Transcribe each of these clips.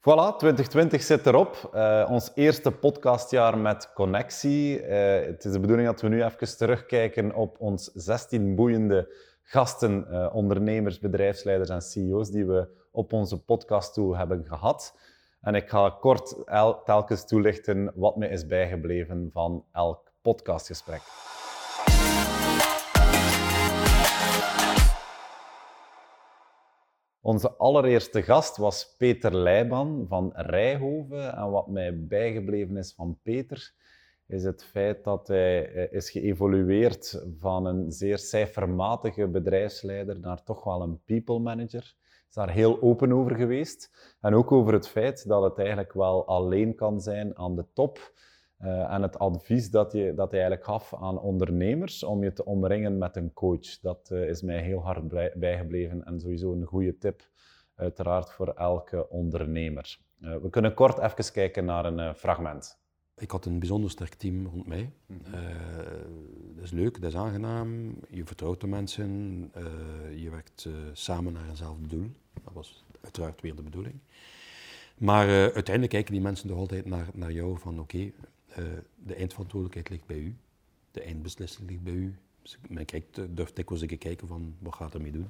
Voilà, 2020 zit erop. Uh, ons eerste podcastjaar met connectie. Uh, het is de bedoeling dat we nu even terugkijken op ons 16 boeiende gasten, uh, ondernemers, bedrijfsleiders en CEO's die we op onze podcast toe hebben gehad. En ik ga kort telkens toelichten wat me is bijgebleven van elk podcastgesprek. Onze allereerste gast was Peter Leijban van Rijhoven. En wat mij bijgebleven is van Peter, is het feit dat hij eh, is geëvolueerd van een zeer cijfermatige bedrijfsleider naar toch wel een people manager. Is daar heel open over geweest. En ook over het feit dat het eigenlijk wel alleen kan zijn aan de top. Uh, en het advies dat, je, dat hij eigenlijk gaf aan ondernemers om je te omringen met een coach. Dat uh, is mij heel hard bijgebleven en sowieso een goede tip, uiteraard voor elke ondernemer. Uh, we kunnen kort even kijken naar een fragment. Ik had een bijzonder sterk team rond mij. Mm -hmm. dat is leuk, dat is aangenaam. Je vertrouwt de mensen, je werkt samen naar eenzelfde doel. Dat was uiteraard weer de bedoeling. Maar uiteindelijk kijken die mensen toch altijd naar, naar jou van oké, okay, uh, de eindverantwoordelijkheid ligt bij u, de eindbeslissing ligt bij u. Men kijkt, eh, durft dikwijls kijken van wat gaat ermee doen.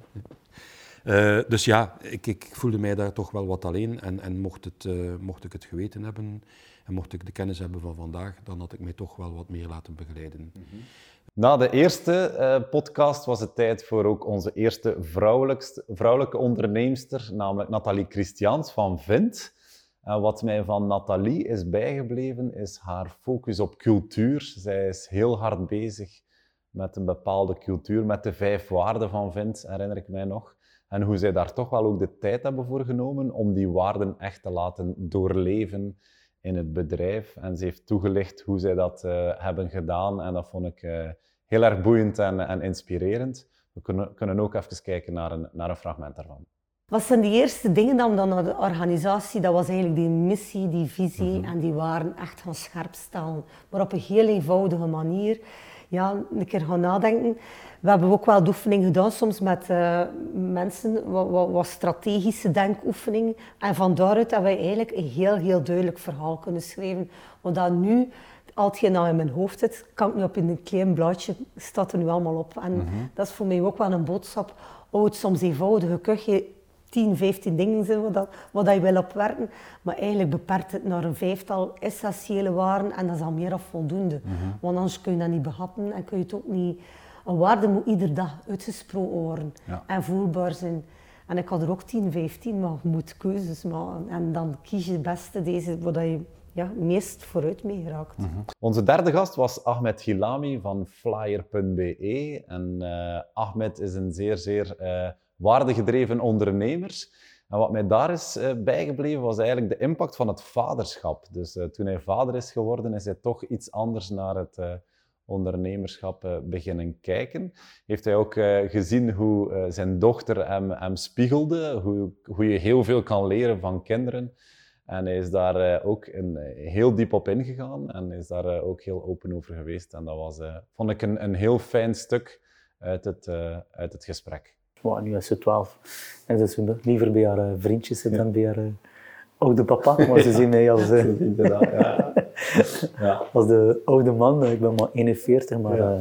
Uh, dus ja, ik, ik, voelde mij daar toch wel wat alleen. En, en mocht, het, mocht ik het geweten hebben en mocht ik de kennis hebben van vandaag, dan had ik mij toch wel wat meer laten begeleiden. -hmm. Na de eerste podcast was het tijd voor ook onze eerste vrouwelijke onderneemster, namelijk Nathalie Christians van Vint. En wat mij van Nathalie is bijgebleven, is haar focus op cultuur. Zij is heel hard bezig met een bepaalde cultuur, met de vijf waarden van Vint, herinner ik mij nog. En hoe zij daar toch wel ook de tijd hebben voor genomen om die waarden echt te laten doorleven in het bedrijf. En ze heeft toegelicht hoe zij dat uh, hebben gedaan en dat vond ik uh, heel erg boeiend en, en inspirerend. We kunnen, kunnen ook even kijken naar een, naar een fragment daarvan. Wat zijn de eerste dingen dan, dan naar de organisatie? Dat was eigenlijk die missie, die visie mm -hmm. en die waren echt gaan scherp stellen. Maar op een heel eenvoudige manier. Ja, een keer gaan nadenken. We hebben ook wel de oefening gedaan, soms met uh, mensen, wat, wat, wat, strategische denkoefeningen. En van daaruit hebben we eigenlijk een heel, heel duidelijk verhaal kunnen schrijven. Want dat nu, als je nou in mijn hoofd zit, kan ik nu op een klein blaadje, staat er nu allemaal op. En mm -hmm. dat is voor mij ook wel een boodschap. Oh, het soms eenvoudige kuchje 10, 15 dingen zijn wat, dat, wat dat je wil opwerken. Maar eigenlijk beperkt het naar een vijftal essentiële waarden en dat is al meer of voldoende. Mm -hmm. Want anders kun je dat niet behappen en kun je het ook niet... Een waarde moet iedere dag uitgesproken worden ja. en voelbaar zijn. En ik had er ook 10, 15, maar je moet keuzes maken. En dan kies je het beste, deze, wat je ja, meest vooruit mee geraakt. Mm -hmm. Onze derde gast was Ahmed Gilami van Flyer.be. En uh, Ahmed is een zeer, zeer... Uh, waardegedreven ondernemers. En wat mij daar is uh, bijgebleven was eigenlijk de impact van het vaderschap. Dus uh, toen hij vader is geworden, is hij toch iets anders naar het uh, ondernemerschap beginnen kijken. Heeft hij ook gezien hoe zijn dochter hem, hem spiegelde, hoe, hoe je heel veel kan leren van kinderen. En hij is daar ook heel diep op ingegaan en is daar ook heel open over geweest. En dat was, vond ik een, een heel fijn stuk uit het, uit het gesprek. Nu is ze twaalf. En ze is liever bij haar uh, vriendjes ja. dan bij haar uh, oude papa. Maar ze zien mij als, ja. ja. als de oude man. Ik ben maar 41, maar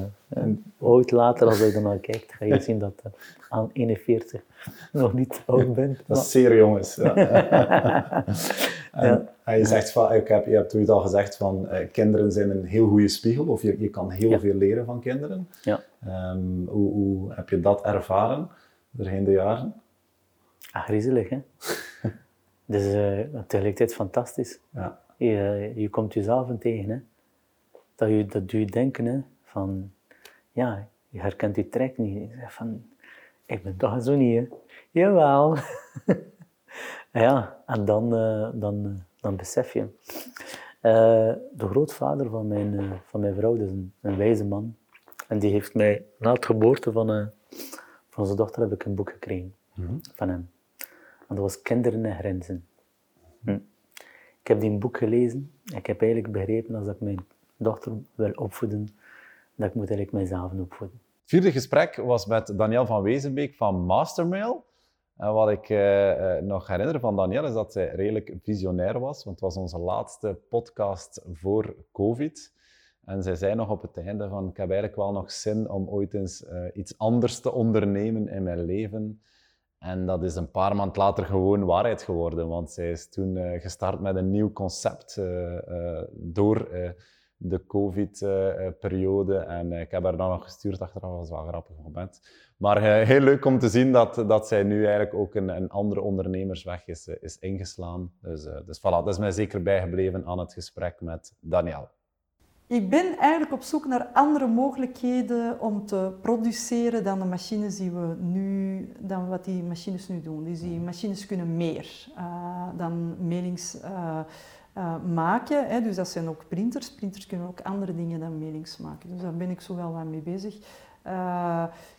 ooit later, als je ernaar kijkt, ga je zien dat ik aan 41 nog niet oud ben. Dat is zeer jongens. en, en je, zegt van, ik heb, je hebt het al gezegd van kinderen zijn een heel goede spiegel, of je, je kan heel veel leren van kinderen. Ja. Um, hoe, hoe heb je dat ervaren? Doorheen jaren? Ah, griezelig, hè? dus uh, tegelijkertijd fantastisch. Ja. Je, je komt jezelf tegen, hè? Dat, je, dat doe je denken, hè? Van, ja, je herkent je trek niet. Je zegt van, ik ben toch zo niet, hè? Jawel. ja, en dan, uh, dan, dan besef je. Uh, de grootvader van mijn, van mijn vrouw, dat is een, een wijze man. En die heeft mij na het geboorte van van onze dochter heb ik een boek gekregen mm -hmm. van hem. En dat was Kinderen en Grenzen. Hm. Ik heb die boek gelezen en ik heb eigenlijk begrepen als ik mijn dochter wil opvoeden, dat ik moet eigenlijk mijzelf opvoeden. Het vierde gesprek was met Daniel van Wezenbeek van Mastermail. En wat ik uh, nog herinner van Danielle is dat zij redelijk visionair was, want het was onze laatste podcast voor COVID. En zij zei nog op het einde van, ik heb eigenlijk wel nog zin om ooit eens uh, iets anders te ondernemen in mijn leven. En dat is een paar maand later gewoon waarheid geworden, want zij is toen uh, gestart met een nieuw concept uh, door de COVID-periode. en ik heb haar dan nog gestuurd achteraf, dat was wel een grappig moment. Maar heel leuk om te zien dat, dat zij nu eigenlijk ook een, een andere ondernemersweg is, is ingeslaan. Dus, dus voilà, dat is mij zeker bijgebleven aan het gesprek met Daniel. Ik ben eigenlijk op zoek naar andere mogelijkheden om te produceren dan de machines die we nu, dan wat die machines nu doen. Dus die machines kunnen meer uh, dan mailings uh, uh, maken. Hè. Dus dat zijn ook printers. Printers kunnen ook andere dingen dan mailings maken. Dus daar ben ik zo wel wat mee bezig.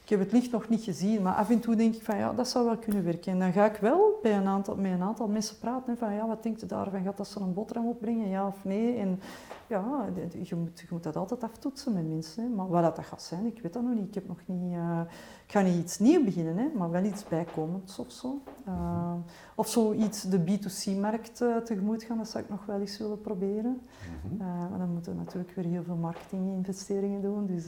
Ik heb het licht nog niet gezien, maar af en toe denk ik van ja, dat zou wel kunnen werken. En dan ga ik wel bij een aantal, met een aantal mensen praten van ja, wat denkt u daarvan? Gaat dat ze een boterham opbrengen, ja of nee? En ja, je moet, je moet dat altijd aftoetsen met mensen. Hè. Maar wat dat gaat zijn, ik weet dat nog niet. Ik, heb nog niet, uh, ik ga niet iets nieuws beginnen, hè, maar wel iets bijkomends of zo. Uh, of zoiets de B2C-markt uh, tegemoet gaan, dat zou ik nog wel eens willen proberen. -hmm. maar dan moeten we natuurlijk weer heel veel marketinginvesteringen doen. Dus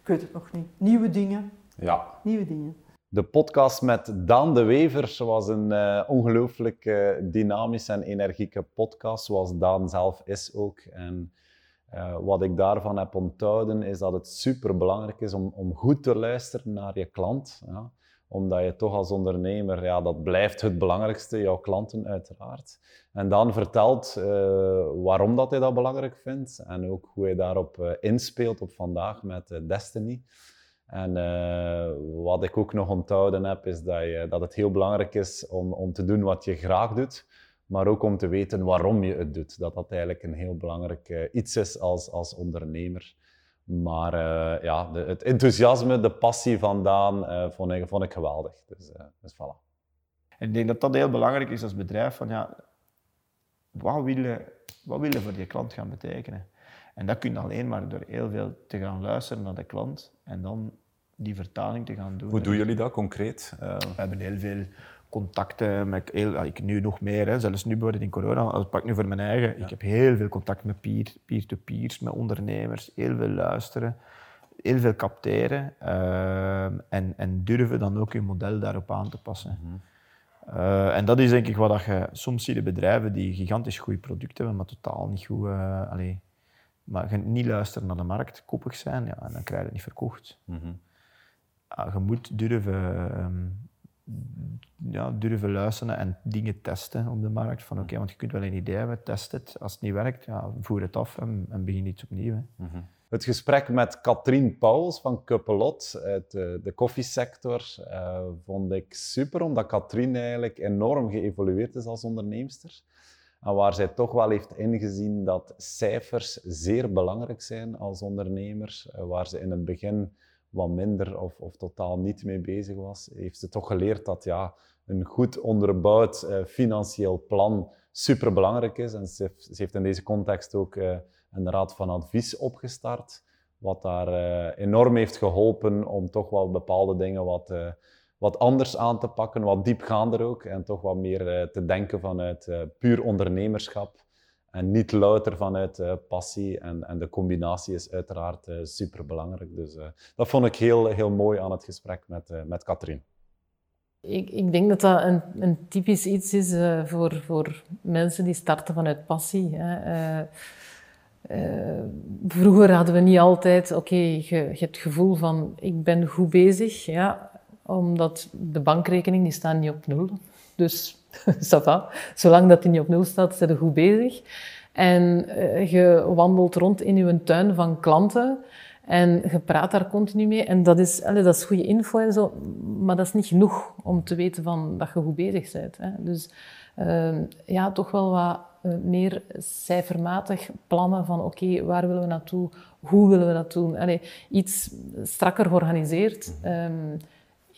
ik weet het nog niet. Nieuwe dingen. Ja. Nieuwe dingen. De podcast met Daan de Wever was een uh, ongelooflijk uh, dynamische en energieke podcast, zoals Daan zelf is ook. En uh, wat ik daarvan heb onthouden, is dat het superbelangrijk is om, om goed te luisteren naar je klant. Ja? Omdat je toch als ondernemer, ja, dat blijft het belangrijkste, jouw klanten uiteraard. En dan vertelt waarom dat hij dat belangrijk vindt en ook hoe hij daarop inspeelt op vandaag met Destiny. En uh, wat ik ook nog onthouden heb, is dat, je, dat het heel belangrijk is om, om te doen wat je graag doet, maar ook om te weten waarom je het doet. Dat dat eigenlijk een heel belangrijk uh, iets is als, als ondernemer. Maar uh, ja, de, het enthousiasme, de passie vandaan vond, ik, vond ik geweldig. Dus, dus voilà. En ik denk dat dat heel belangrijk is als bedrijf. Van, ja, wat willen wat wil voor je klant gaan betekenen? En dat kun je alleen maar door heel veel te gaan luisteren naar de klant en dan die vertaling te gaan doen. Hoe doen jullie dat concreet? Uh... We hebben heel veel contacten met, heel, ik nu nog meer, hè, zelfs nu bijvoorbeeld in corona, als ik pak nu voor mijn eigen, ja. ik heb heel veel contact met peer, peer-to-peers, met ondernemers, heel veel luisteren, heel veel capteren uh, en, en durven dan ook je model daarop aan te passen. -hmm. uh, en dat is denk ik wat je soms ziet de bedrijven die gigantisch goede producten hebben, maar totaal niet goed, allee, maar je niet luisteren naar de markt, koppig zijn, ja, en dan krijg je het niet verkocht. Mm -hmm. je moet durven, um, ja, durven luisteren en dingen testen op de markt. Van, oké, want je kunt wel een idee hebben, test het. Als het niet werkt, ja, voer het af en, en begin iets opnieuw. Mm -hmm. Het gesprek met Katrien Pauls van Cuppelot uit de, de koffiesector uh, vond ik super, omdat Katrien eigenlijk enorm geëvolueerd is als onderneemster. En waar zij toch wel heeft ingezien dat cijfers zeer belangrijk zijn als ondernemer, eh, waar ze in het begin wat minder of, of totaal niet mee bezig was, heeft ze toch geleerd dat ja, een goed onderbouwd uh, financieel plan superbelangrijk is. En ze heeft, in deze context ook uh, een raad van advies opgestart, wat daar enorm heeft geholpen om toch wel bepaalde dingen wat wat anders aan te pakken, wat diepgaander ook. En toch wat meer uh, te denken vanuit uh, puur ondernemerschap. En niet louter vanuit uh, passie. En, en de combinatie is uiteraard super belangrijk. Dus dat vond ik heel, heel mooi aan het gesprek met, met Katrien. Ik, ik, denk dat dat een, een typisch iets is voor, voor mensen die starten vanuit passie. Hè. vroeger hadden we niet altijd, oké, je, hebt het gevoel van ik ben goed bezig. Ja, omdat de bankrekening die staat niet op nul. Dus ça. Zolang dat die niet op nul staat, zijn je goed bezig. En uh, je wandelt rond in je tuin van klanten en je praat daar continu mee. En dat is, allez, dat is goede info en zo, maar dat is niet genoeg om te weten van dat je goed bezig bent. Hè. Dus uh, ja, toch wel wat uh, meer cijfermatig plannen van oké, waar willen we naartoe? Hoe willen we dat doen? Allez, iets strakker georganiseerd. Um,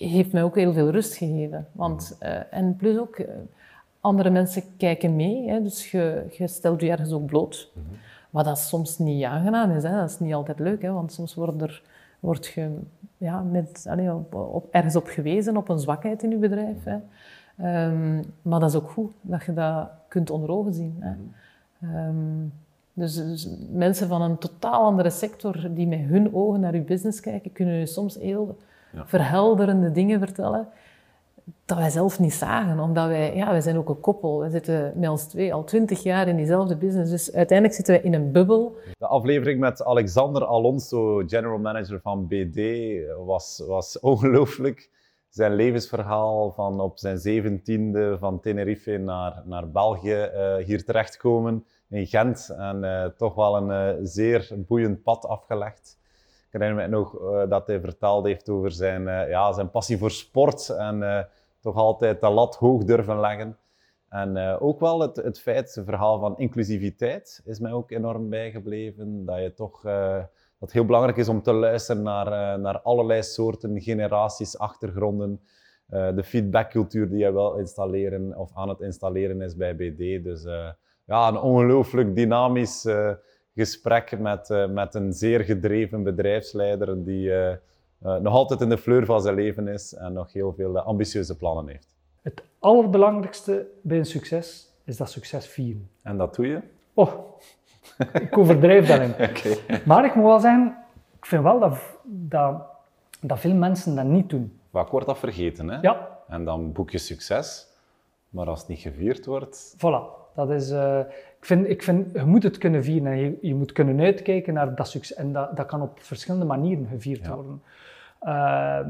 heeft mij ook heel veel rust gegeven. Want, uh, en plus ook, uh, andere mensen kijken mee. Hè, dus je, je stelt je ergens ook bloot. Mm -hmm. Wat dat soms niet aangenaam is. Hè. Dat is niet altijd leuk, hè, want soms worden er word je ja, met, op, op, ergens op gewezen, op een zwakheid in je bedrijf. Hè. Ehm, maar dat is ook goed, dat je dat kunt onder ogen zien. Hè. Ehm, dus, dus, mensen van een totaal andere sector die met hun ogen naar je business kijken, kunnen je soms heel verhelderende dingen vertellen dat wij zelf niet zagen. Omdat wij, ja, wij zijn ook een koppel. We zitten met ons twee al twintig jaar in diezelfde business. Dus uiteindelijk zitten wij in een bubbel. De aflevering met Alexander Alonso, general manager van BD, was, was ongelooflijk. Zijn levensverhaal van op zijn zeventiende van Tenerife naar, naar België uh, hier terechtkomen in Gent. En uh, toch wel een uh, zeer boeiend pad afgelegd. Ik herinner me nog dat hij verteld heeft over zijn, ja, zijn passie voor sport en toch altijd de lat hoog durven leggen. En ook wel het, het feit, het verhaal van inclusiviteit is mij ook enorm bijgebleven. Dat je toch, dat heel belangrijk is om te luisteren naar, naar allerlei soorten, generaties, achtergronden. de feedbackcultuur die je wel installeren of aan het installeren is bij BD. Dus ja, een ongelooflijk dynamisch gesprek met, met een zeer gedreven bedrijfsleider die uh, nog altijd in de fleur van zijn leven is en nog heel veel ambitieuze plannen heeft. Het allerbelangrijkste bij een succes is dat succes vieren. En dat doe je? Oh, ik overdrijf daarin. okay. Maar ik moet wel zeggen, ik vind wel dat, dat, dat veel mensen dat niet doen. Vaak wordt dat vergeten, hè? Ja. En dan boek je succes, maar als het niet gevierd wordt... Voilà. Dat is, uh, vind, ik vind, je moet het kunnen vieren en je, je moet kunnen uitkijken naar dat succes. En dat, dat kan op verschillende manieren gevierd ja. worden. Uh,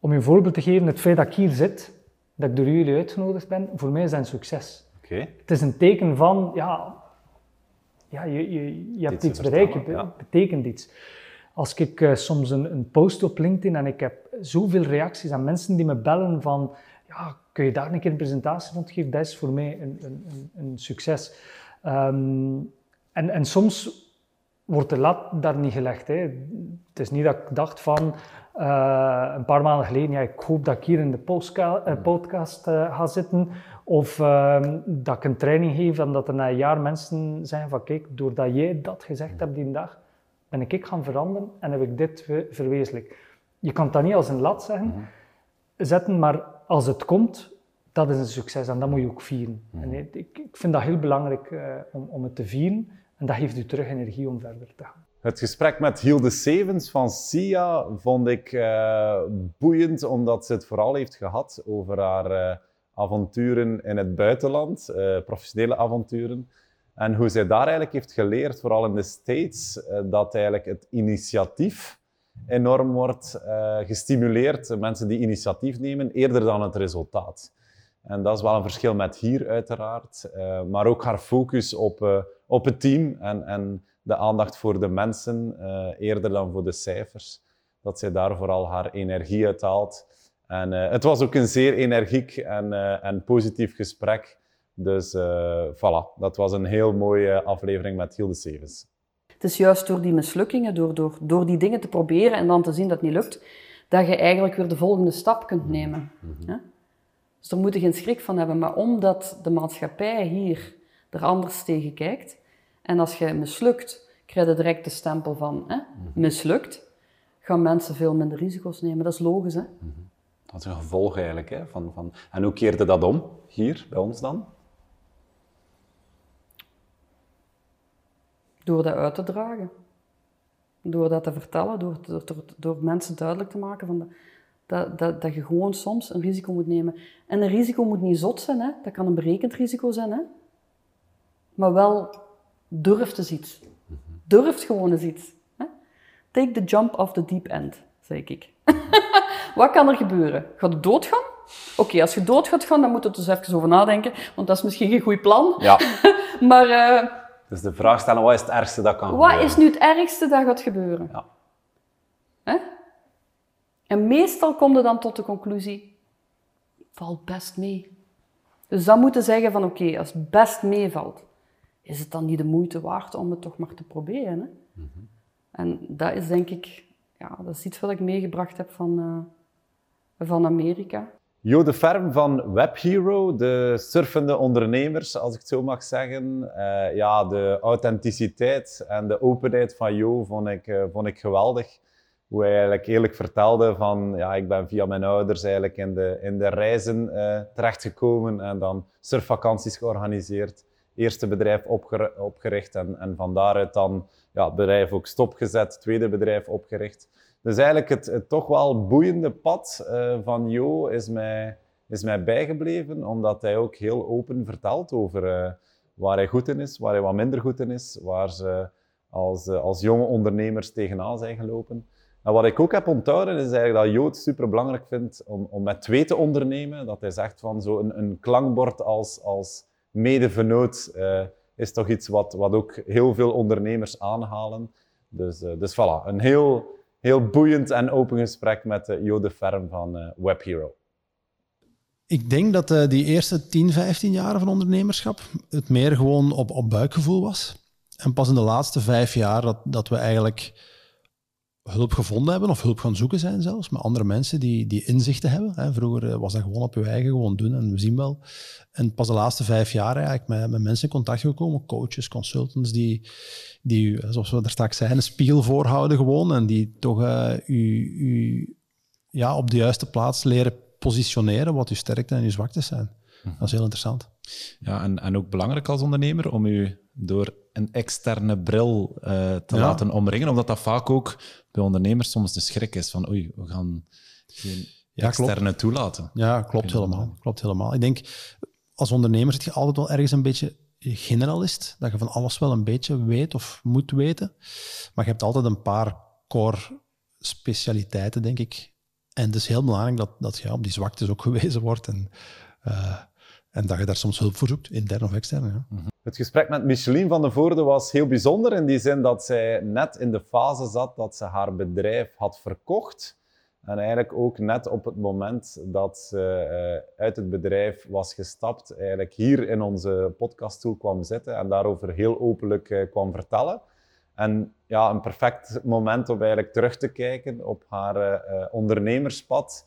om je een voorbeeld te geven, het feit dat ik hier zit, dat ik door jullie uitgenodigd ben, voor mij is dat een succes. Okay. Het is een teken van, ja, ja je, je, je hebt iets bereikt, het ja. betekent iets. Als ik uh, soms een, een, post op LinkedIn en ik heb zoveel reacties aan mensen die me bellen van, ja, kun je daar een keer een presentatie van geven? Dat is voor mij een, een, een, een succes. Um, en, en soms wordt de lat daar niet gelegd. Hè. Het is niet dat ik dacht van uh, een paar maanden geleden, ja, ik hoop dat ik hier in de postka, uh, podcast uh, ga zitten. Of dat ik een training geef en dat er na een jaar mensen zeggen van kijk, doordat jij dat gezegd hebt die dag, ben ik gaan veranderen en heb ik dit verwezenlijk. Je kan dat niet als een lat zeggen, zetten, maar als het komt, dat is een succes en dat moet je ook vieren. En ik, ik, vind dat heel belangrijk om, om het te vieren. En dat geeft u terug energie om verder te gaan. Het gesprek met Hilde Sevens van SIA vond ik uh, boeiend, omdat ze het vooral heeft gehad over haar uh, avonturen in het buitenland, professionele avonturen. En hoe zij daar eigenlijk heeft geleerd, vooral in de States, dat eigenlijk het initiatief enorm wordt gestimuleerd. Mensen die initiatief nemen, eerder dan het resultaat. En dat is wel een verschil met hier uiteraard. maar ook haar focus op op het team en, en de aandacht voor de mensen eerder dan voor de cijfers. Dat zij daar vooral haar energie uit haalt. En het was ook een zeer energiek en, en positief gesprek. Dus voilà, dat was een heel mooie aflevering met Hilde Sevens. Het is juist door die mislukkingen, door, door, door die dingen te proberen en dan te zien dat het niet lukt, dat je eigenlijk weer de volgende stap kunt nemen. Mm -hmm. Dus daar moet je geen schrik van hebben. Maar omdat de maatschappij hier er anders tegen kijkt, en als je mislukt, krijg je direct de stempel van hè, mislukt. Gaan mensen veel minder risico's nemen. Dat is logisch, hè? Dat is een gevolg eigenlijk. Hè, van, van... En hoe keerde dat om, hier, bij ons dan? Door dat uit te dragen. Door dat te vertellen, door, door, door, mensen duidelijk te maken van de, dat, dat, dat je gewoon soms een risico moet nemen. En een risico moet niet zot zijn, hè? dat kan een berekend risico zijn, hè? maar wel durft eens iets. Durft gewoon eens iets. Take the jump off the deep end, zeg ik. Wat kan er gebeuren? Gaat het doodgaan? Oké, als je dood gaat gaan, dan moet je er dus even over nadenken, want dat is misschien geen goed plan. Ja. maar... Uh, dus de vraag stellen, wat is het ergste dat kan wat gebeuren? Wat is nu het ergste dat gaat gebeuren? Ja. Hè? En meestal kom je dan tot de conclusie, valt best mee. Dus dan moeten zeggen van, oké, als het best meevalt, is het dan niet de moeite waard om het toch maar te proberen? Hè? Mm -hmm. En dat is denk ik, ja, dat is iets wat ik meegebracht heb van, uh, van Amerika. Jo de Ferm van WebHero, de surfende ondernemers, als ik het zo mag zeggen. Uh, ja, de authenticiteit en de openheid van Jo vond ik, uh, vond ik geweldig. hoe hij eigenlijk eerlijk vertelde van, ja, ik ben via mijn ouders eigenlijk in de, in de reizen uh, terechtgekomen en dan surfvakanties georganiseerd. Eerste bedrijf opgericht en, en van daaruit dan ja, bedrijf ook stopgezet, tweede bedrijf opgericht. Dus eigenlijk het, toch wel boeiende pad uh, van Jo is mij, is mij bijgebleven, omdat hij ook heel open vertelt over uh, waar hij goed in is, waar hij wat minder goed in is, waar ze als, als jonge ondernemers tegenaan zijn gelopen. En wat ik ook heb onthouden is eigenlijk dat Jo het super belangrijk vindt om, om met twee te ondernemen. Dat hij zegt van zo'n een, een klankbord als, als medevenoot is toch iets wat, wat ook heel veel ondernemers aanhalen. Dus, dus voilà, een heel, heel boeiend en open gesprek met uh, Jo de Ferm van uh, WebHero. Ik denk dat uh, die eerste 10, 15 jaar van ondernemerschap het meer gewoon op, op buikgevoel was. En pas in de laatste vijf jaar dat, dat we eigenlijk hulp gevonden hebben of hulp gaan zoeken zijn zelfs, met andere mensen die, die inzichten hebben. Hè. Vroeger was dat gewoon op je eigen gewoon doen en we zien wel. En pas de laatste vijf jaar eigenlijk met, met mensen in contact gekomen, coaches, consultants, die, die zoals we er straks zeiden, een spiegel voorhouden gewoon en die toch uh, u, u ja, op de juiste plaats leren positioneren wat uw sterkte en uw zwaktes zijn. Dat is heel interessant. Ja, en, en ook belangrijk als ondernemer om u door een externe bril uh, te ja. laten omringen, omdat dat vaak ook bij ondernemers soms de schrik is van oei, we gaan geen ja, externe klopt. toelaten. Ja, klopt helemaal. klopt helemaal. Ik denk, als ondernemer zit je altijd wel ergens een beetje generalist, dat je van alles wel een beetje weet of moet weten. Maar je hebt altijd een paar core specialiteiten, denk ik. En het is heel belangrijk dat, dat ja, op die zwaktes ook gewezen wordt en, uh, en dat je daar soms hulp voor zoekt, intern of extern. Ja. -hmm. Het gesprek met Micheline van de Voorde was heel bijzonder in die zin dat zij net in de fase zat dat ze haar bedrijf had verkocht. En eigenlijk ook net op het moment dat ze uh, uit het bedrijf was gestapt, eigenlijk hier in onze podcaststoel kwam zitten en daarover heel openlijk uh, kwam vertellen. En ja, een perfect moment om eigenlijk terug te kijken op haar uh, ondernemerspad.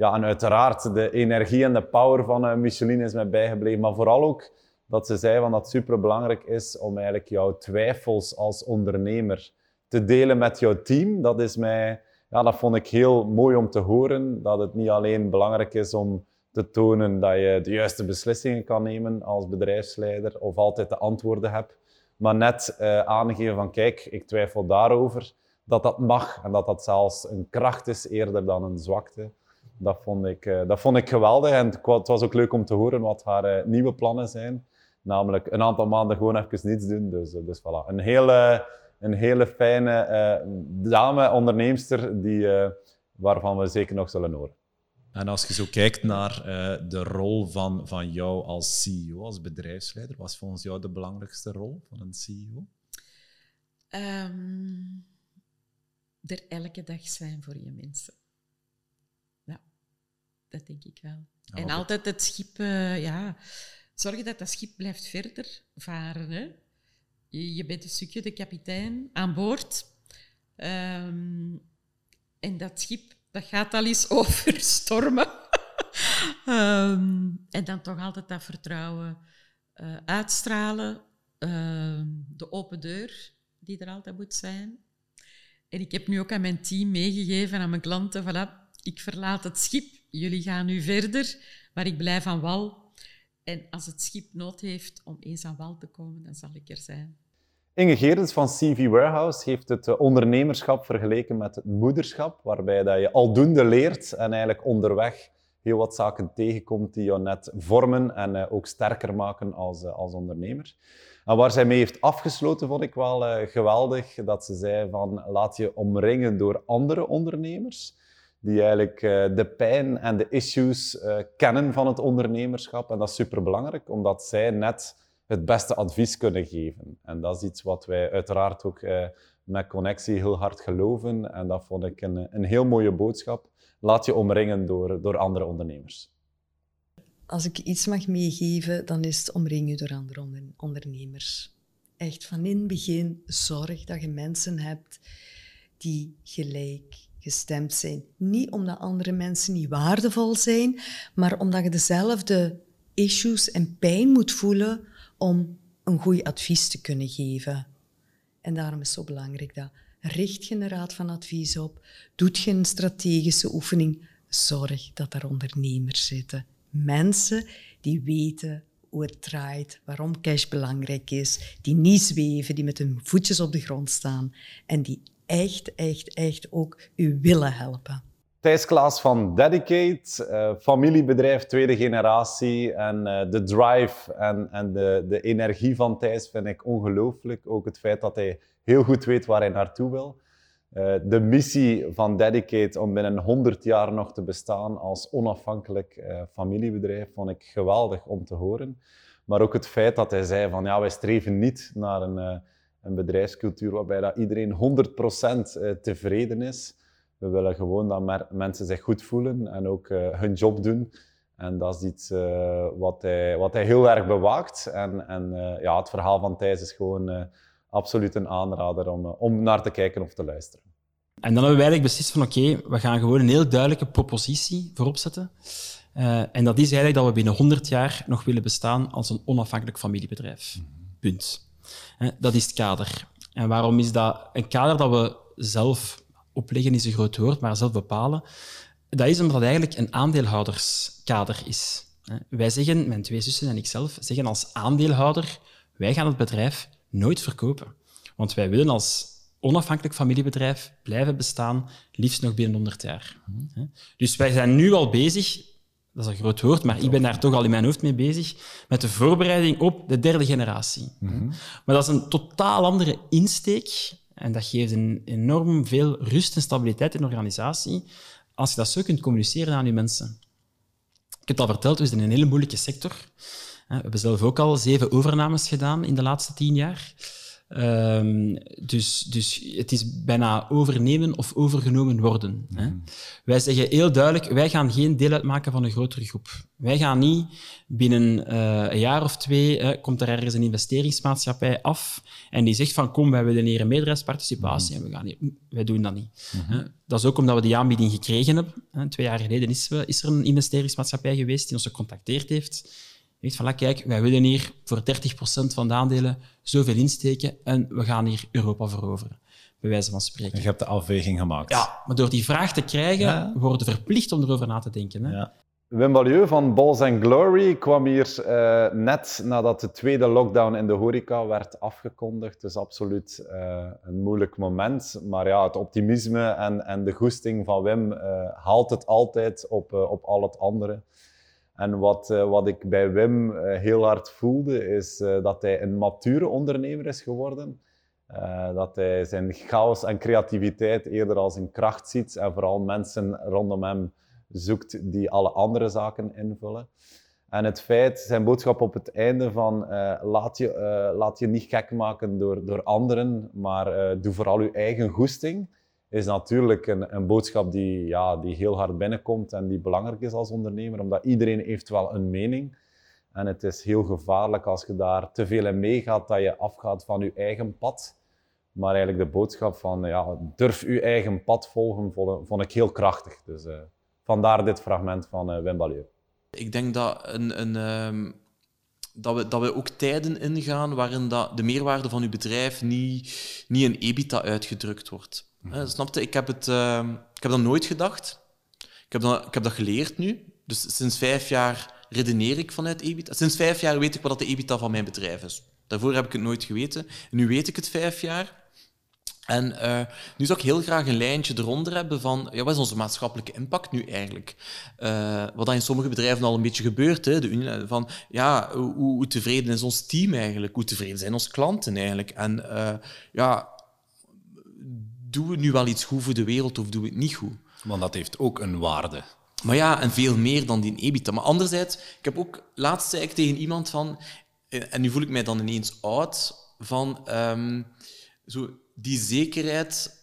Ja, en uiteraard de energie en de power van Micheline is mij bijgebleven, maar vooral ook dat ze zei van dat het superbelangrijk is om eigenlijk jouw twijfels als ondernemer te delen met jouw team. Dat is mij, ja, dat vond ik heel mooi om te horen. Dat het niet alleen belangrijk is om te tonen dat je de juiste beslissingen kan nemen als bedrijfsleider of altijd de antwoorden hebt, maar net uh, aangeven van kijk, ik twijfel daarover, dat dat mag en dat dat zelfs een kracht is eerder dan een zwakte. Dat vond ik, uh, dat vond ik geweldig en het was ook leuk om te horen wat haar uh, nieuwe plannen zijn. Namelijk een aantal maanden gewoon even niets doen. Dus, dus voilà. Een hele, een hele fijne uh, dame, onderneemster, die, uh, waarvan we zeker nog zullen horen. En als je zo kijkt naar uh, de rol van, van jou als CEO, als bedrijfsleider, wat is volgens jou de belangrijkste rol van een CEO? Um, er elke dag zijn voor je mensen. Dat denk ik wel. Ja, en altijd het schip, ja zorgen dat dat schip blijft verder varen. Hè? Je, je, bent een stukje de kapitein aan boord. Um, en dat schip dat gaat al eens over stormen. um, en dan toch altijd dat vertrouwen uh, uitstralen. Uh, de open deur die er altijd moet zijn. En ik heb nu ook aan mijn team meegegeven, aan mijn klanten, voilà, ik verlaat het schip, jullie gaan nu verder, maar ik blijf aan wal en als het schip nood heeft om eens aan wal te komen, dan zal ik er zijn. Inge Geerdens van CV Warehouse heeft het eh, ondernemerschap vergeleken met het moederschap, waarbij dat je aldoende leert en eigenlijk onderweg heel wat zaken tegenkomt die jou net vormen en eh, ook sterker maken als, eh, als ondernemer. En waar zij mee heeft afgesloten, vond ik wel geweldig, dat ze zei van laat je omringen door andere ondernemers die eigenlijk uh, de pijn en de issues uh, kennen van het ondernemerschap. En dat is superbelangrijk, omdat zij net het beste advies kunnen geven. En dat is iets wat wij uiteraard ook uh, met Connectie heel hard geloven. En dat vond ik een, een heel mooie boodschap. Laat je omringen door, door andere ondernemers. Als ik iets mag meegeven, dan is het omring je door andere onder ondernemers. Echt van in het begin zorg dat je mensen hebt die gelijk gestemd zijn. Niet omdat andere mensen niet waardevol zijn, maar omdat je dezelfde issues en pijn moet voelen om een goed advies te kunnen geven. En daarom is het zo belangrijk dat richt je een raad van advies op, doet je een strategische oefening, zorg dat er ondernemers zitten. Mensen die weten hoe het draait, waarom cash belangrijk is, die niet zweven, die met hun voetjes op de grond staan en die echt, echt, echt ook u willen helpen. Thijs Klaas van Dedicate, uh, familiebedrijf tweede generatie. En uh, de drive en, en de, de energie van Thijs vind ik ongelooflijk. Ook het feit dat hij heel goed weet waar hij naartoe wil. Uh, de missie van Dedicate om binnen 100 jaar nog te bestaan als onafhankelijk familiebedrijf vond ik geweldig om te horen. Maar ook het feit dat hij zei van ja, wij streven niet naar een, een bedrijfscultuur waarbij dat iedereen 100% tevreden is. We willen gewoon dat mensen zich goed voelen en ook uh, hun job doen. En dat is iets uh, wat, hij, wat hij heel erg bewaakt. En, en uh, ja, het verhaal van Thijs is gewoon absoluut een aanrader om, om naar te kijken of te luisteren. En dan hebben we eigenlijk beslist van oké, we gaan gewoon een heel duidelijke propositie voorop zetten. en dat is eigenlijk dat we binnen 100 jaar nog willen bestaan als een onafhankelijk familiebedrijf. Punt. Dat is het kader. En waarom is dat een kader dat we zelf opleggen is een groot woord, maar zelf bepalen. Dat is omdat het eigenlijk een aandeelhouderskader is. Wij zeggen, mijn twee zussen en ikzelf, zeggen als aandeelhouder, wij gaan het bedrijf nooit verkopen. Want wij willen als onafhankelijk familiebedrijf blijven bestaan, liefst nog binnen 100 jaar. Dus wij zijn nu al bezig, dat is een groot woord, maar ik ben daar toch al in mijn hoofd mee bezig, met de voorbereiding op de derde generatie. Mhm. Maar dat is een totaal andere insteek en dat geeft een enorm veel rust en stabiliteit in de organisatie als je dat zo kunt communiceren aan je mensen. Ik heb het al verteld, we zitten in een hele moeilijke sector. We hebben zelf ook al zeven overnames gedaan in de laatste tien jaar. Um, dus, dus het is bijna overnemen of overgenomen worden. Hè. Mhm. Wij zeggen heel duidelijk, wij gaan geen deel uitmaken van een grotere groep. Wij gaan niet binnen uh, een jaar of twee, uh, komt er ergens een investeringsmaatschappij af en die zegt van kom, wij willen hier een meerderheidsparticipatie mm en we gaan hier, wij doen dat niet. Mm -hmm. Dat is ook omdat we die aanbieding gekregen hebben. Twee jaar geleden is, we, is er een investeringsmaatschappij geweest die ons gecontacteerd heeft Weet van, kijk, wij willen hier voor 30% van de aandelen zoveel insteken en we gaan hier Europa veroveren. Bij wijze van spreken. je hebt de afweging gemaakt. Ja, maar door die vraag te krijgen, ja. worden we verplicht om erover na te denken. Hè? Ja. Wim Balieu van Balls and Glory kwam hier uh, net nadat de tweede lockdown in de horeca werd afgekondigd. Dus absoluut uh, een moeilijk moment. Maar ja, het optimisme en, en de goesting van Wim uh, haalt het altijd op, op al het andere. En wat, uh, wat ik bij Wim uh, heel hard voelde, is uh, dat hij een mature ondernemer is geworden. dat hij zijn chaos en creativiteit eerder als een kracht ziet en vooral mensen rondom hem zoekt die alle andere zaken invullen. En het feit, zijn boodschap op het einde van laat, je, laat je niet gek maken door, door anderen, maar doe vooral je eigen goesting is natuurlijk een, een boodschap die, ja, die heel hard binnenkomt en die belangrijk is als ondernemer, omdat iedereen heeft wel een mening. En het is heel gevaarlijk als je daar te veel in meegaat, dat je afgaat van je eigen pad. Maar eigenlijk de boodschap van ja, durf je eigen pad volgen, vond ik heel krachtig. Dus uh, vandaar dit fragment van uh, Wim Balieu. Ik denk dat, een, een, uh, dat, we, dat we ook tijden ingaan waarin dat de meerwaarde van uw bedrijf niet, niet in EBITDA uitgedrukt wordt. Mm snapte? Ik heb, het, uh, ik heb dat nooit gedacht. Ik heb dat, ik heb dat geleerd nu. Dus sinds vijf jaar redeneer ik vanuit EBITDA. Sinds vijf jaar weet ik wat de EBITDA van mijn bedrijf is. Daarvoor heb ik het nooit geweten. nu weet ik het vijf jaar. En uh, nu zou ik heel graag een lijntje eronder hebben van ja, wat is onze maatschappelijke impact nu eigenlijk? Uh, wat dan in sommige bedrijven al een beetje gebeurt. Hè, de, van ja, hoe, hoe, tevreden is ons team eigenlijk? Hoe tevreden zijn onze klanten eigenlijk? En ja, doen we nu wel iets goed voor de wereld of doen we het niet goed? Want dat heeft ook een waarde. Maar ja, en veel meer dan die EBITDA. Maar anderzijds, ik heb ook laatst zei ik tegen iemand van, en nu voel ik mij dan ineens oud, van um, zo die zekerheid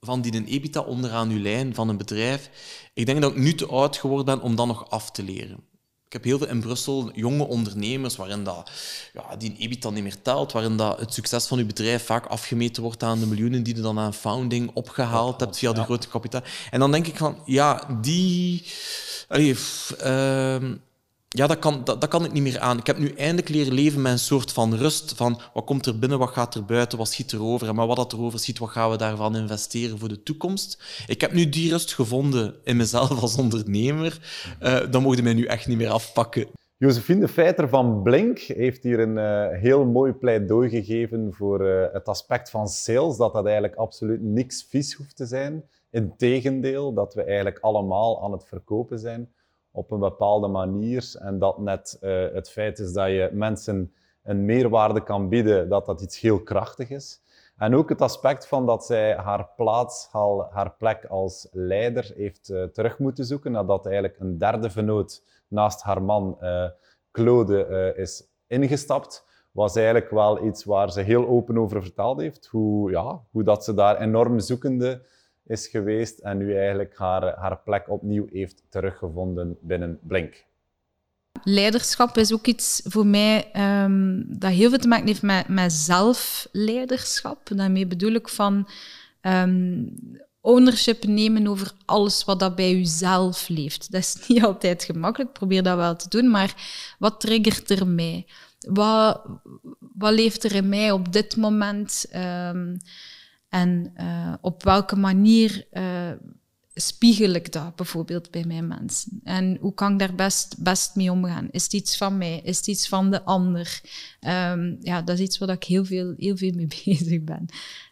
van die een EBITDA onderaan uw lijn van een bedrijf. Ik denk dat ik nu te oud geworden ben om dat nog af te leren. Ik heb heel veel in Brussel jonge ondernemers waarin dat, ja, die een EBITDA niet meer telt, waarin dat het succes van je bedrijf vaak afgemeten wordt aan de miljoenen die je dan aan founding opgehaald hebt via de grote kapitaal. En dan denk ik van, ja, die... Allee, uh, ja, dat kan, dat, dat kan ik niet meer aan. Ik heb nu eindelijk leren leven met een soort van rust. Van wat komt er binnen, wat gaat er buiten, wat schiet er over. Maar wat dat erover schiet, wat gaan we daarvan investeren voor de toekomst. Ik heb nu die rust gevonden in mezelf als ondernemer. Dan mogen mij nu echt niet meer afpakken. Josephine Feiter van Blink heeft hier een uh, heel mooi pleidooi gegeven voor uh, het aspect van sales, dat dat eigenlijk absoluut niks vies hoeft te zijn. Integendeel, dat we eigenlijk allemaal aan het verkopen zijn op een bepaalde manier. En dat net uh, het feit is dat je mensen een meerwaarde kan bieden, dat dat iets heel krachtig is. En ook het aspect van dat zij haar plaats, haar plek als leider heeft uh, terug moeten zoeken, nadat eigenlijk een derde vennoot naast haar man uh, Claude is ingestapt, was eigenlijk wel iets waar ze heel open over verteld heeft. Hoe, ja, hoe dat ze daar enorm zoekende is geweest en nu eigenlijk haar, haar plek opnieuw heeft teruggevonden binnen Blink. Leiderschap is ook iets voor mij um, dat heel veel te maken heeft met, met zelfleiderschap. Daarmee bedoel ik van um, ownership nemen over alles wat dat bij jezelf leeft. Dat is niet altijd gemakkelijk, probeer dat wel te doen, maar wat triggert er mij? Wat, wat leeft er in mij op dit moment? Um, en uh, op welke manier uh, spiegel ik dat bijvoorbeeld bij mijn mensen? En hoe kan ik daar best, best mee omgaan? Is het iets van mij? Is het iets van de ander? Um, ja, dat is iets waar ik heel veel, heel veel mee bezig ben.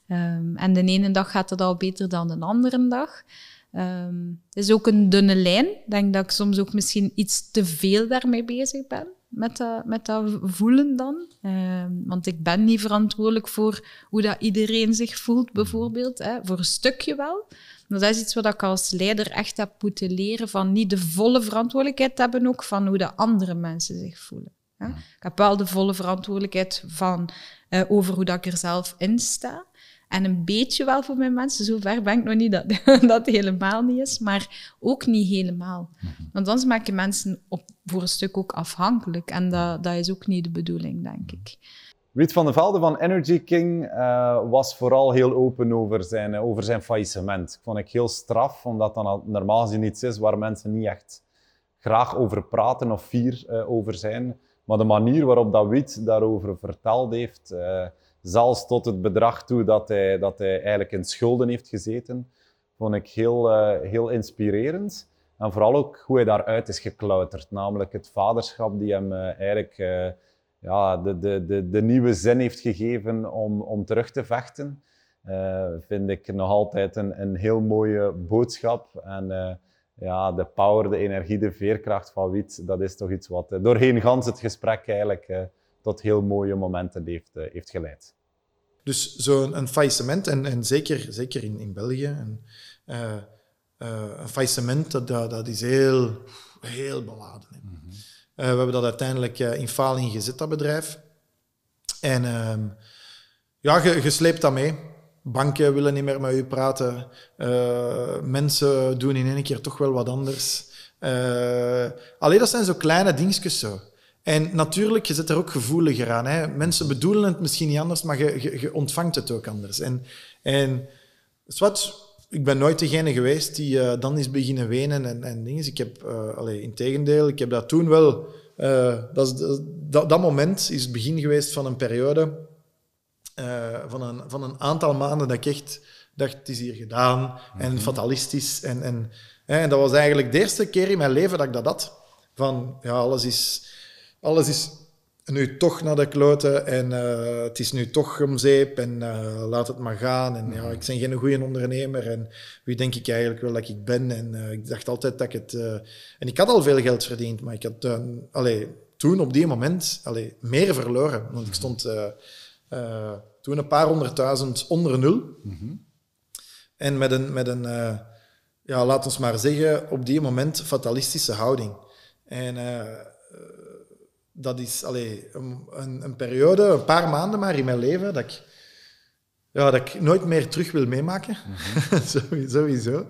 Um, en de ene dag gaat het al beter dan de andere dag. Um, het is ook een dunne lijn. Ik denk dat ik soms ook misschien iets te veel daarmee bezig ben met dat, met dat voelen dan. Uh, want ik ben niet verantwoordelijk voor hoe dat iedereen zich voelt, bijvoorbeeld. Hè. Voor een stukje wel. Maar dat is iets wat ik als leider echt heb moeten leren, van niet de volle verantwoordelijkheid te hebben ook van hoe de andere mensen zich voelen. Hè. Ik heb wel de volle verantwoordelijkheid van, uh, over hoe dat ik er zelf in sta. En een beetje wel voor mijn mensen. Zover ben ik nog niet dat dat helemaal niet is, maar ook niet helemaal. Want anders maak je mensen op, voor een stuk ook afhankelijk. En dat, dat is ook niet de bedoeling, denk ik. Ruud van der Velde van Energy King uh, was vooral heel open over zijn, uh, over zijn faillissement. Ik vond ik heel straf, omdat dat normaal gezien iets is waar mensen niet echt graag over praten of fier uh, over zijn. Maar de manier waarop dat Wiet daarover verteld heeft, zelfs tot het bedrag toe dat hij, dat hij eigenlijk in schulden heeft gezeten, vond ik heel, uh, heel inspirerend. En vooral ook hoe hij daaruit is geklauterd, namelijk het vaderschap die hem uh, eigenlijk uh, ja, de, de, de, de nieuwe zin heeft gegeven om, om terug te vechten. vind ik nog altijd een, een heel mooie boodschap. En ja, de power, de energie, de veerkracht van Wiet, dat is toch iets wat doorheen gans het gesprek eigenlijk tot heel mooie momenten heeft, heeft geleid. Dus zo'n een faillissement, en, en zeker, zeker in, in België, en, uh, uh, een faillissement, dat, dat is heel, heel beladen. Mm -hmm. uh, we hebben dat uiteindelijk in faling gezet, dat bedrijf. En ehm, ja, je, je sleept dat mee. Banken willen niet meer met u praten. mensen doen in één keer toch wel wat anders. alleen dat zijn zo kleine dingetjes zo. En natuurlijk, je zit er ook gevoeliger aan. Hè. Mensen bedoelen het misschien niet anders, maar je, je, je ontvangt het ook anders. En, en wat, ik ben nooit degene geweest die uh, dan is beginnen wenen en, en dingen. Ik heb, uh, allee, in tegendeel, ik heb dat toen wel... Uh, dat, dat, dat, moment is het begin geweest van een periode, van, een, van een aantal maanden dat ik echt dacht, het is hier gedaan, mm -hmm. en fatalistisch. En, en, en dat was eigenlijk de eerste keer in mijn leven dat ik dat had. Van, ja, alles is alles is nu toch naar de kloten en uh, het is nu toch om zeep en uh, laat het maar gaan. En ja, ik ben geen goede ondernemer en wie denk ik eigenlijk wel dat ik ben? En uh, ik dacht altijd dat ik het... en ik had al veel geld verdiend, maar ik had allee, toen op die moment allee, meer verloren. Want ik stond toen een paar honderdduizend onder nul. Mm -hmm. En met een, met een ja, laat ons maar zeggen, op die moment fatalistische houding. En dat is allee, een, een, een, periode, een paar maanden maar in mijn leven, dat ik, ja, dat ik nooit meer terug wil meemaken. Mm Sowieso.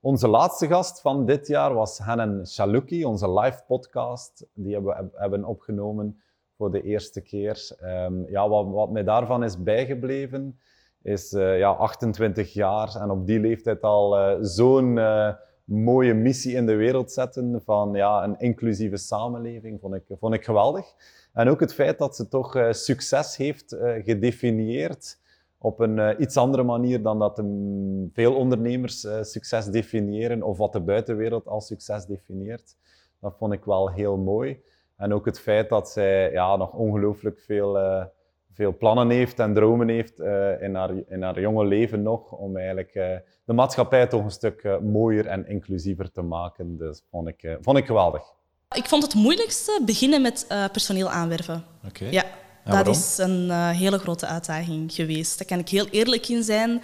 Onze laatste gast van dit jaar was Hennen Chaluki, onze live podcast. Die hebben we hebben opgenomen voor de eerste keer. Um, ja, wat, wat mij daarvan is bijgebleven, is uh, ja, 28 jaar en op die leeftijd al uh, zo'n uh, mooie missie in de wereld zetten van ja, een inclusieve samenleving, vond ik, vond ik geweldig. En ook het feit dat ze toch uh, succes heeft uh, gedefinieerd op een uh, iets andere manier dan dat veel ondernemers succes definiëren of wat de buitenwereld als succes definieert. Dat vond ik wel heel mooi. En ook het feit dat zij ja, nog ongelooflijk veel veel plannen heeft en dromen heeft uh, in, haar, in haar jonge leven nog, om eigenlijk uh, de maatschappij toch een stuk uh, mooier en inclusiever te maken. Dus vond ik, vond ik geweldig. Ik vond het moeilijkste beginnen met personeel aanwerven. Oké. Ja, dat is een hele grote uitdaging geweest. Daar kan ik heel eerlijk in zijn,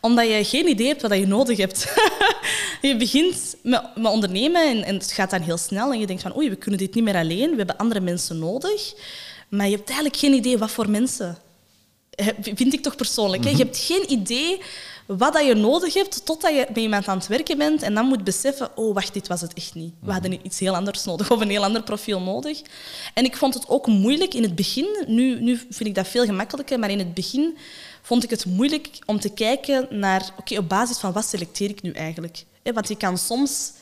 omdat je geen idee hebt wat je nodig hebt. je begint met, met ondernemen en, en, het gaat dan heel snel en je denkt van oei, we kunnen dit niet meer alleen, we hebben andere mensen nodig. Maar je hebt eigenlijk geen idee wat voor mensen. Vind ik toch persoonlijk. hè? Je mhm. hebt geen idee wat dat je nodig hebt totdat je met iemand aan het werken bent en dan moet beseffen, oh wacht, dit was het echt niet. We hadden mhm. iets heel anders nodig of een heel ander profiel nodig. En ik vond het ook moeilijk in het begin. Nu, nu vind ik dat veel gemakkelijker, maar in het begin vond ik het moeilijk om te kijken naar, oké, op basis van wat selecteer ik nu eigenlijk? Want je kan soms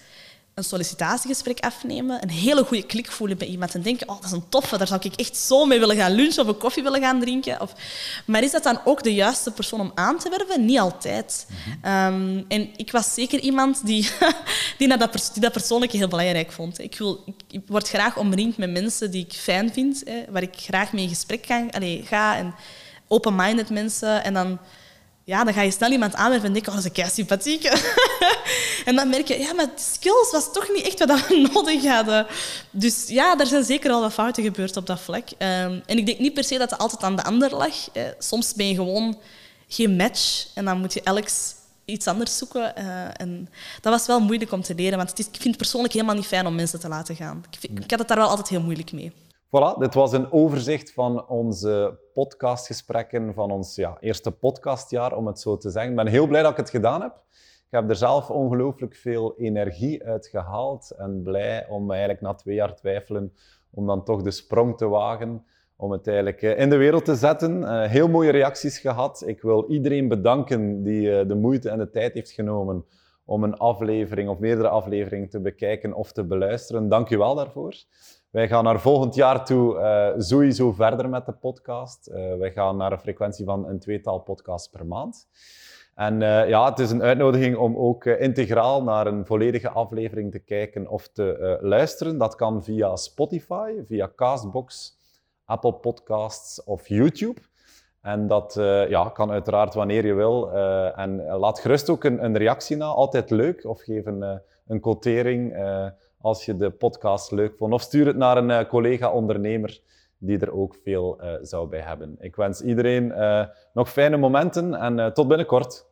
een sollicitatiegesprek afnemen, een hele goede klik voelen bij iemand en denken, oh, dat is een toffe, daar zou ik echt zo mee willen gaan lunchen of een koffie willen gaan drinken. Of... Maar is dat dan ook de juiste persoon om aan te werven? Niet altijd. Ehm, en ik was zeker iemand die, die, dat, die dat persoonlijke heel belangrijk vond. Ik, wil, ik, word graag omringd met mensen die ik fijn vind, hè, waar ik graag mee in gesprek kan, allez, ga en open-minded mensen. En dan ja, dan ga je snel iemand aanwerven en denken, oh, dat is een kei sympathiek. en dan merk je, ja, maar skills was toch niet echt wat we nodig hadden. Dus ja, er zijn zeker al wat fouten gebeurd op dat vlak. Um, en ik denk niet per se dat het altijd aan de ander lag. Eh, soms ben je gewoon geen match en dan moet je elk iets anders zoeken. Uh, en dat was wel moeilijk om te leren, want het is, ik vind het persoonlijk helemaal niet fijn om mensen te laten gaan. Ik, ik had het daar wel altijd heel moeilijk mee. Voilà, dit was een overzicht van onze podcastgesprekken van ons ja, eerste podcastjaar, om het zo te zeggen. Ik ben heel blij dat ik het gedaan heb. Ik heb er zelf ongelooflijk veel energie uit gehaald en blij om eigenlijk na twee jaar twijfelen, om dan toch de sprong te wagen, om het eigenlijk eh, in de wereld te zetten. Uh, heel mooie reacties gehad. Ik wil iedereen bedanken die uh, de moeite en de tijd heeft genomen om een aflevering of meerdere afleveringen te bekijken of te beluisteren. Dank u wel daarvoor. Wij gaan naar volgend jaar toe uh, sowieso verder met de podcast. Uh, wij gaan naar een frequentie van een tweetal podcasts per maand. En uh, ja, het is een uitnodiging om ook integraal naar een volledige aflevering te kijken of te luisteren. Dat kan via Spotify, via Castbox, Apple Podcasts of YouTube. En dat ja, kan uiteraard wanneer je wil. en laat gerust ook een, een, reactie na, altijd leuk. Of geef een, een quotering als je de podcast leuk vond. Of stuur het naar een uh, collega-ondernemer die er ook veel uh, zou bij hebben. Ik wens iedereen uh, nog fijne momenten en tot binnenkort.